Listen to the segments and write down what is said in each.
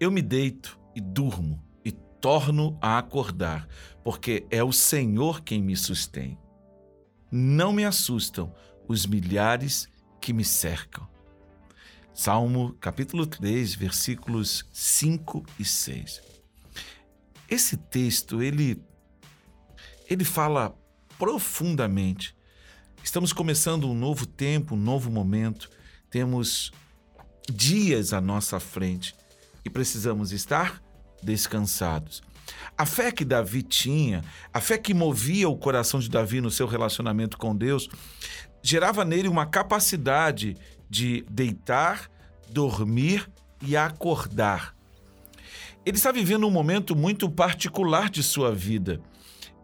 Eu me deito e durmo e torno a acordar, porque é o Senhor quem me sustém. Não me assustam os milhares que me cercam. Salmo capítulo 3, versículos 5 e 6. Esse texto, ele ele fala profundamente. Estamos começando um novo tempo, um novo momento. Temos dias à nossa frente e precisamos estar descansados. A fé que Davi tinha, a fé que movia o coração de Davi no seu relacionamento com Deus, gerava nele uma capacidade de deitar, dormir e acordar. Ele está vivendo um momento muito particular de sua vida.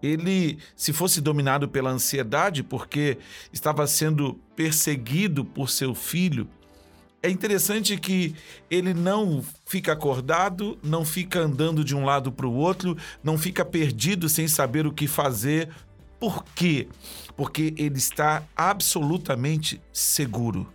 Ele, se fosse dominado pela ansiedade, porque estava sendo perseguido por seu filho, é interessante que ele não fica acordado, não fica andando de um lado para o outro, não fica perdido sem saber o que fazer. Por quê? Porque ele está absolutamente seguro.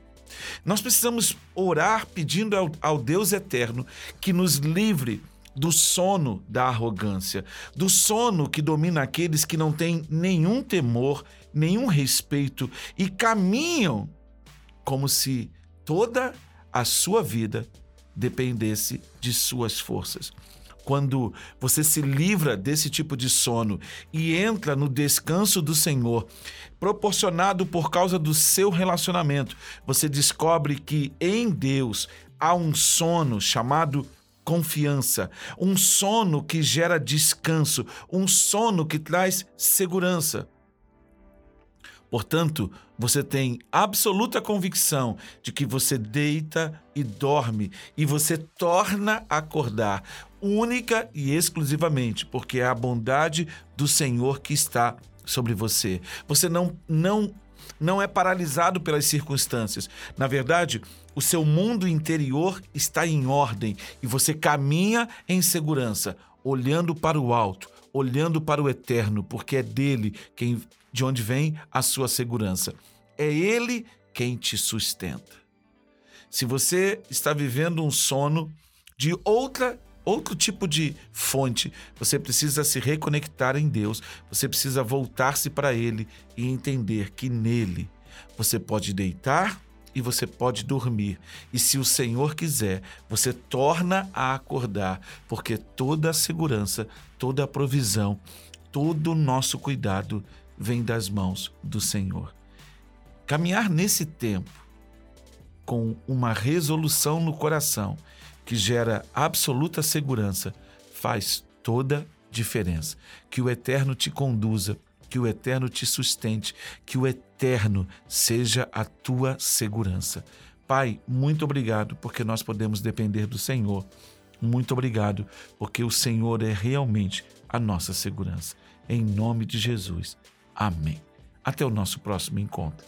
Nós precisamos orar pedindo ao, ao Deus eterno que nos livre do sono da arrogância, do sono que domina aqueles que não têm nenhum temor, nenhum respeito e caminham como se toda a sua vida dependesse de suas forças. Quando você se livra desse tipo de sono e entra no descanso do Senhor, proporcionado por causa do seu relacionamento, você descobre que em Deus há um sono chamado confiança, um sono que gera descanso, um sono que traz segurança. Portanto, você tem absoluta convicção de que você deita e dorme e você torna a acordar única e exclusivamente porque é a bondade do Senhor que está sobre você. Você não não não é paralisado pelas circunstâncias. Na verdade, o seu mundo interior está em ordem e você caminha em segurança, olhando para o alto, olhando para o eterno, porque é dele quem de onde vem a sua segurança. É ele quem te sustenta. Se você está vivendo um sono de outra outro tipo de fonte, você precisa se reconectar em Deus, você precisa voltar-se para ele e entender que nele você pode deitar e você pode dormir. E se o Senhor quiser, você torna a acordar, porque toda a segurança, toda a provisão, todo o nosso cuidado vem das mãos do Senhor. Caminhar nesse tempo com uma resolução no coração que gera absoluta segurança faz toda diferença. Que o Eterno te conduza, que o Eterno te sustente, que o Eterno seja a tua segurança. Pai, muito obrigado porque nós podemos depender do Senhor. Muito obrigado porque o Senhor é realmente a nossa segurança. Em nome de Jesus. Amém. Até o nosso próximo encontro.